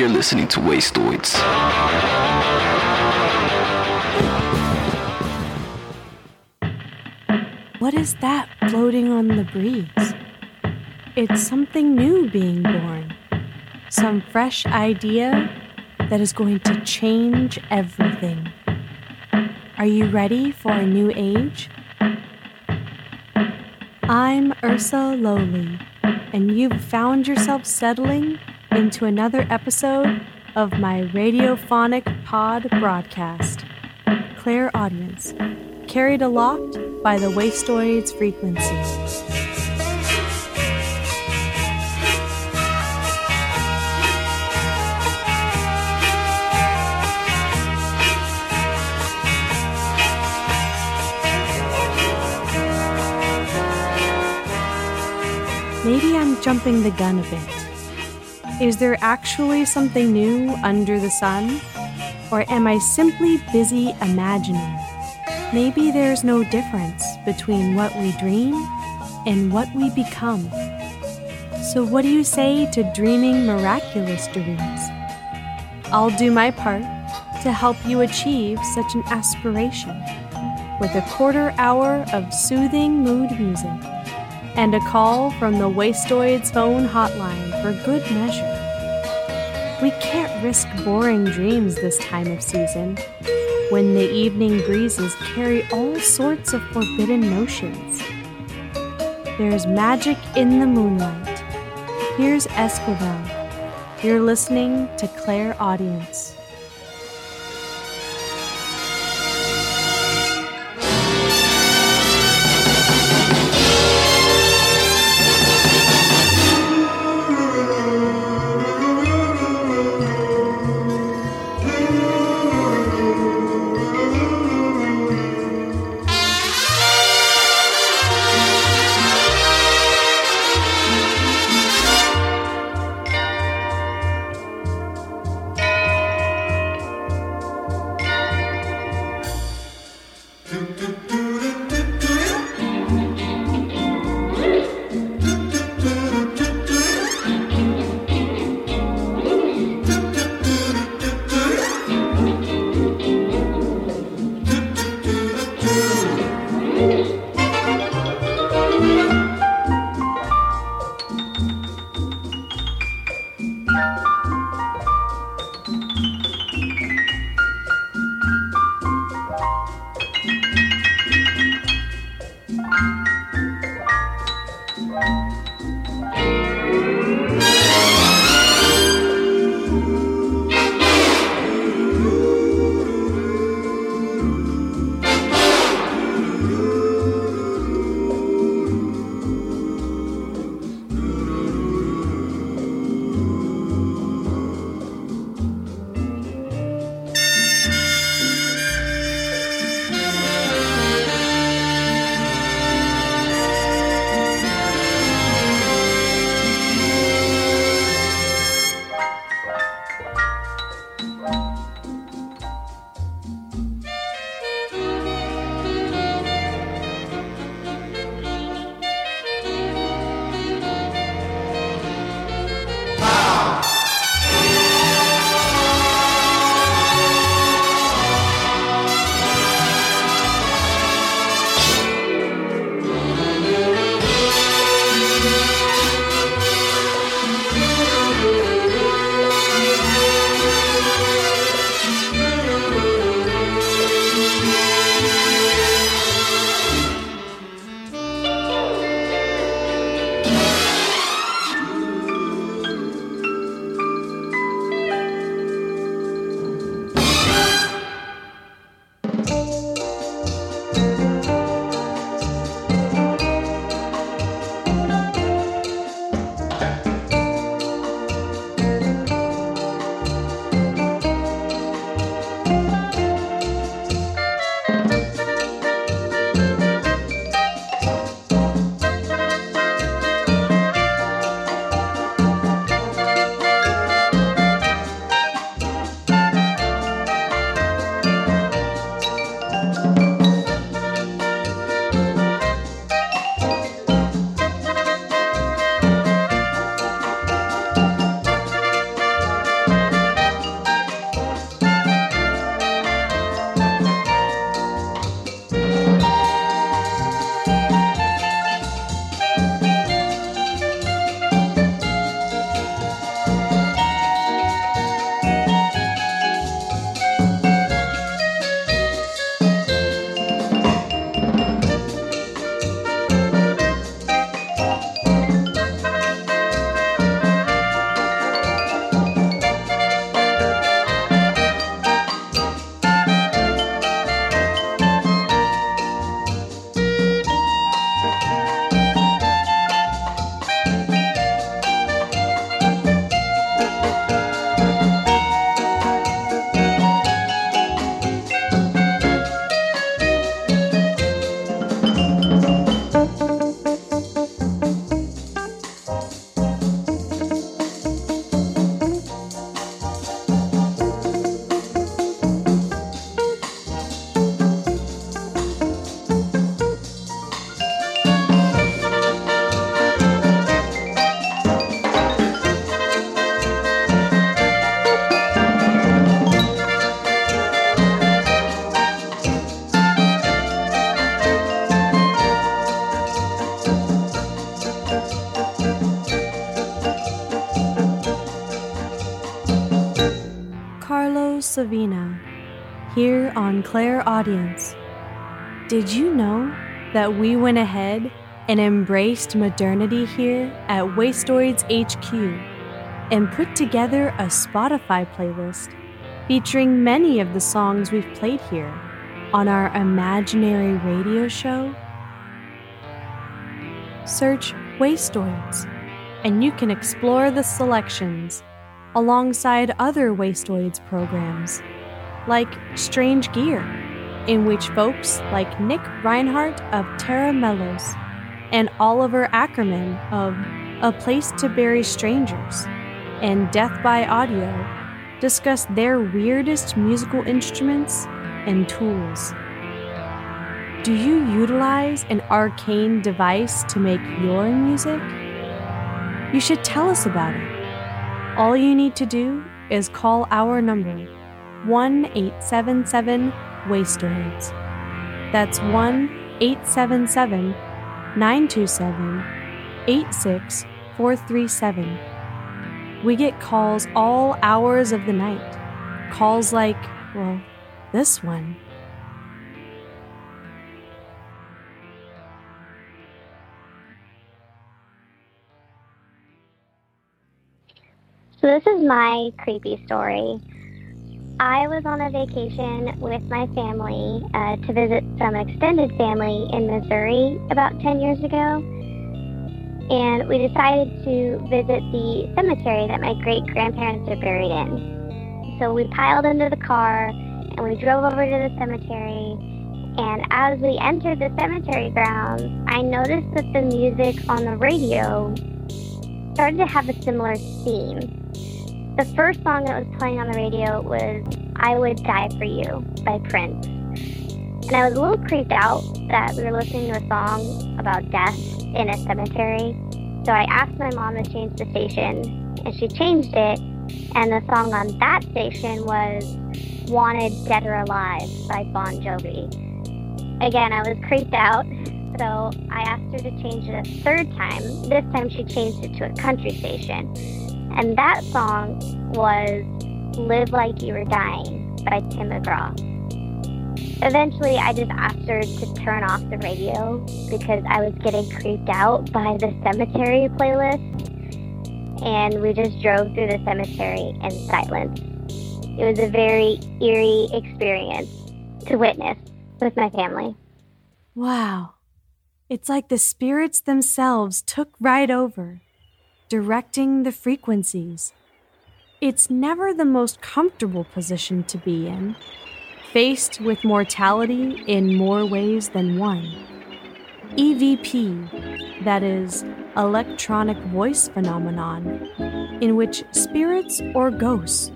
You're listening to Wastoids. What is that floating on the breeze? It's something new being born. Some fresh idea that is going to change everything. Are you ready for a new age? I'm Ursa Lowly, and you've found yourself settling into another episode of my radiophonic pod broadcast. Clairaudience, carried aloft by the wastoid's frequency. Maybe I'm jumping the gun a bit. Is there actually something new under the sun? Or am I simply busy imagining? Maybe there's no difference between what we dream and what we become. So, what do you say to dreaming miraculous dreams? I'll do my part to help you achieve such an aspiration with a quarter hour of soothing mood music and a call from the Wastoid's phone hotline for good measure. We can't risk boring dreams this time of season when the evening breezes carry all sorts of forbidden notions. There's magic in the moonlight. Here's Esquivel. You're listening to Clairaudience. Savina, here on Clairaudience. Did you know that we went ahead and embraced modernity here at Wastoids HQ and put together a Spotify playlist featuring many of the songs we've played here on our imaginary radio show? Search Wastoids and you can explore the selections alongside other Wastoids programs, like Strange Gear, in which folks like Nick Reinhardt of Tera Melos and Oliver Ackerman of A Place to Bury Strangers and Death by Audio discuss their weirdest musical instruments and tools. Do you utilize an arcane device to make your music? You should tell us about it all you need to do is call our number 1 877 Wastoids. That's 1 877 927 86437. We get calls all hours of the night. Calls like, well, this one. So, this is my creepy story. I was on a vacation with my family uh, to visit some extended family in Missouri about 10 years ago. And we decided to visit the cemetery that my great grandparents are buried in. So we piled into the car and we drove over to the cemetery. And as we entered the cemetery grounds, I noticed that the music on the radio started to have a similar theme. The first song that was playing on the radio was I Would Die for You by Prince. And I was a little creeped out that we were listening to a song about death in a cemetery. So I asked my mom to change the station, and she changed it. And the song on that station was Wanted Dead or Alive by Bon Jovi. Again, I was creeped out, so I asked her to change it a third time. This time she changed it to a country station. And that song was Live Like You Were Dying by Tim McGraw. Eventually, I just asked her to turn off the radio because I was getting creeped out by the cemetery playlist. And we just drove through the cemetery in silence. It was a very eerie experience to witness with my family. Wow. It's like the spirits themselves took right over directing the frequencies. It's never the most comfortable position to be in, faced with mortality in more ways than one. EVP, that is, electronic voice phenomenon, in which spirits or ghosts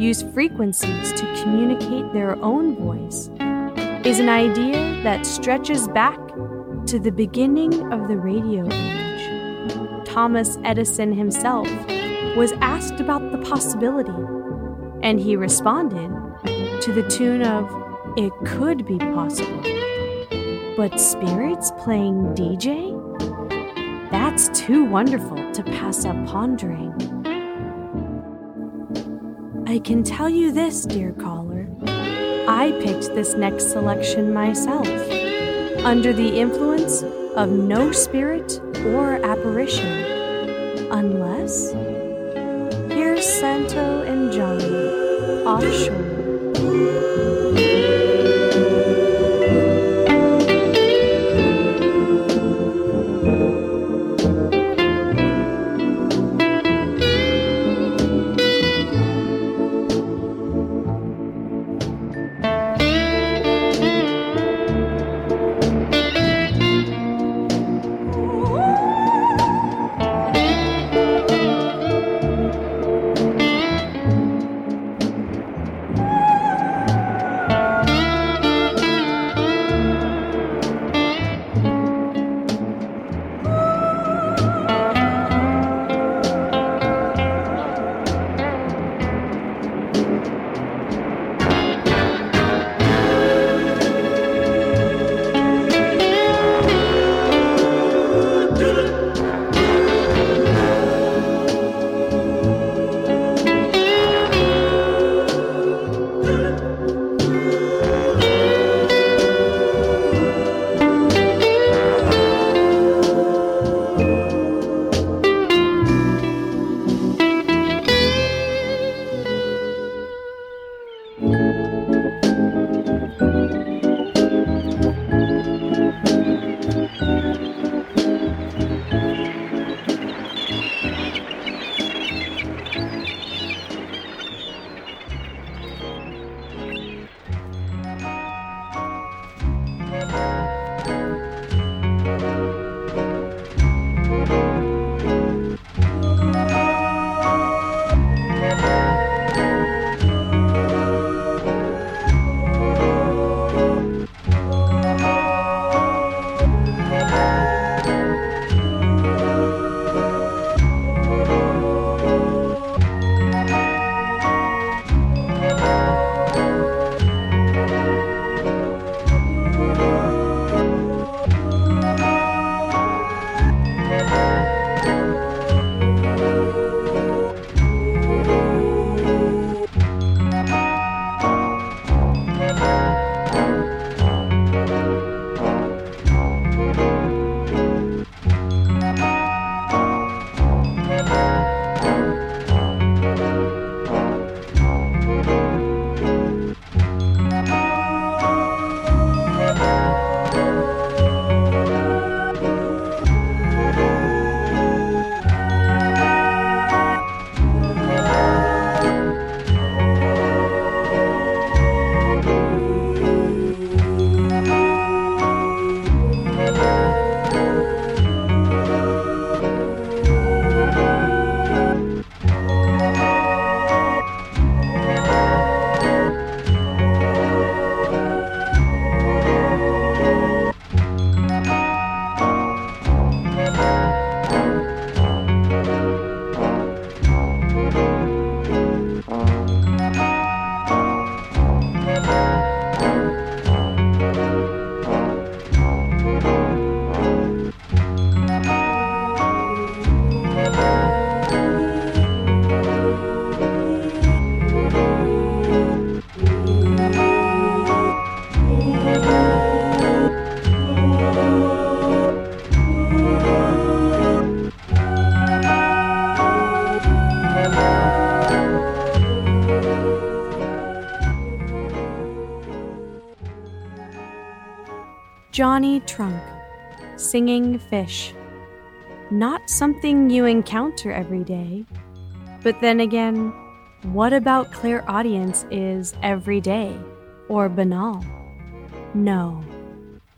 use frequencies to communicate their own voice, is an idea that stretches back to the beginning of the radio. Thomas Edison himself was asked about the possibility, and he responded to the tune of It Could Be Possible. But spirits playing DJ? That's too wonderful to pass up pondering. I can tell you this, dear caller. I picked this next selection myself, under the influence of no spirit or apparition. Unless, here's Santo and Johnny offshore. Trunk, singing fish. Not something you encounter every day. But then again, what about Clairaudience is every day or banal? No.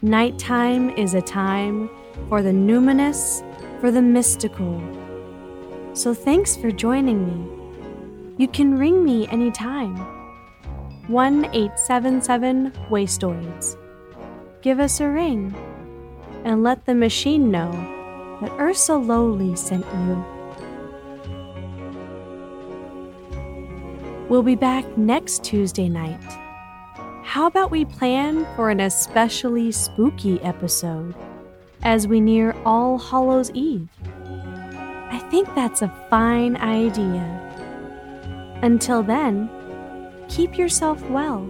Nighttime is a time for the numinous, for the mystical. So thanks for joining me. You can ring me anytime. 1 877 Wastoids. Give us a ring and let the machine know that Ursa Lowly sent you. We'll be back next Tuesday night. How about we plan for an especially spooky episode as we near All Hallows Eve? I think that's a fine idea. Until then, keep yourself well.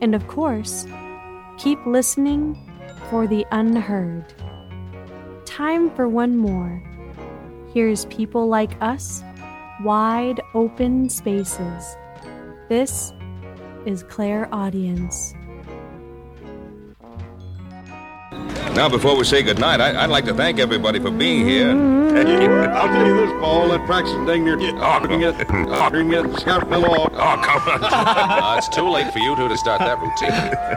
And of course, keep listening for the unheard. Time for one more. Here's People Like Us, Wide Open Spaces. This is Clairaudience. Now, before we say goodnight, I, I'd like to thank everybody for being here. I'll tell you this, Paul. That Braxton dang near Oh, bring no. it, bring it, scout fell off. Oh, come on. Uh, it's too late for you two to start that routine.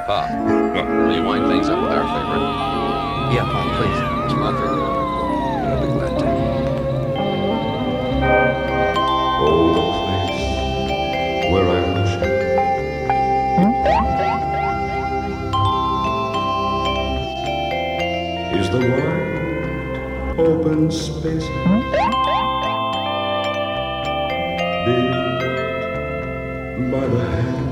Pa, will you wind things up with our favorite? Yeah, Pop, please. It's my favorite. I'll be glad to. Oh, open spaces. built by the hand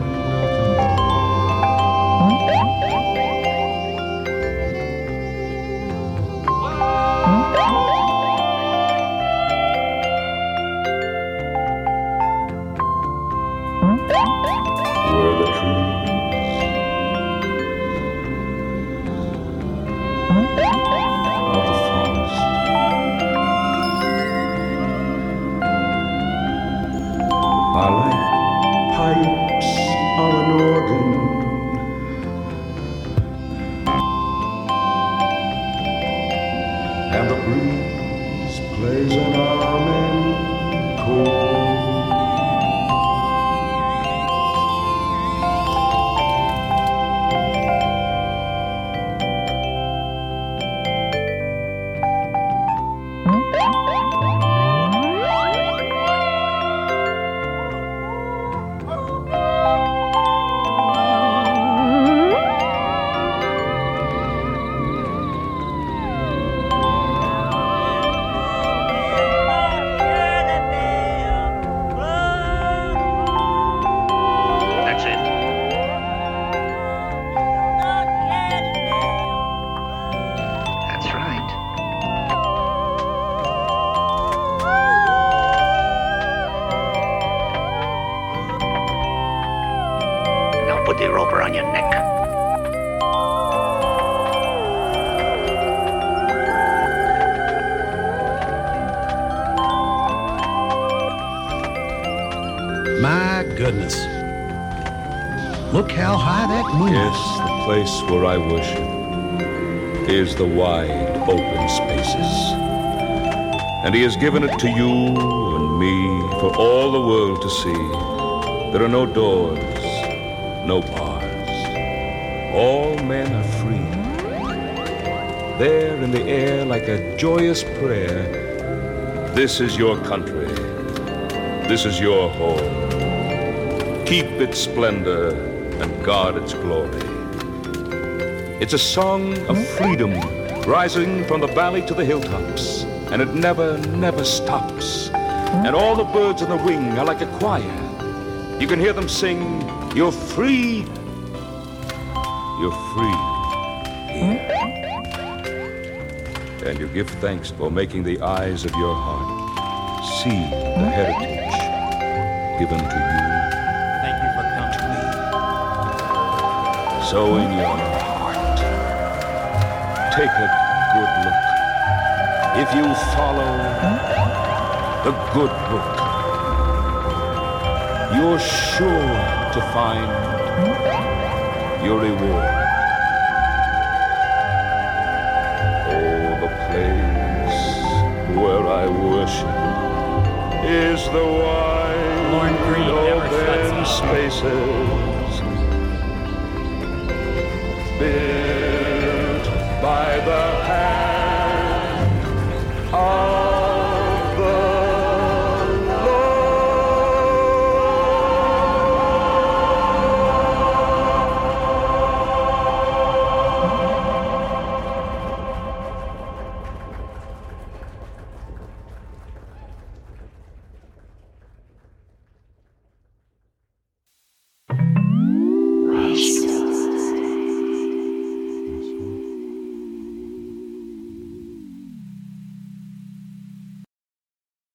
put the rope around your neck. My goodness. Look how high that moon Yes, is. the place where I worship is the wide open spaces. And He has given it to you and me for all the world to see. There are no doors, no bars. All men are free. There in the air, like a joyous prayer, this is your country. This is your home. Keep its splendor and guard its glory. It's a song of freedom rising from the valley to the hilltops, and it never, never stops. And all the birds in the wing are like a choir. You can hear them sing, You're free. You're free here. And you give thanks for making the eyes of your heart see the heritage given to you. Thank you for coming. To me. So in your heart, take a good look. If you follow the good book, you're sure to find your reward. Oh, the place where I worship is the wide open spaces built by the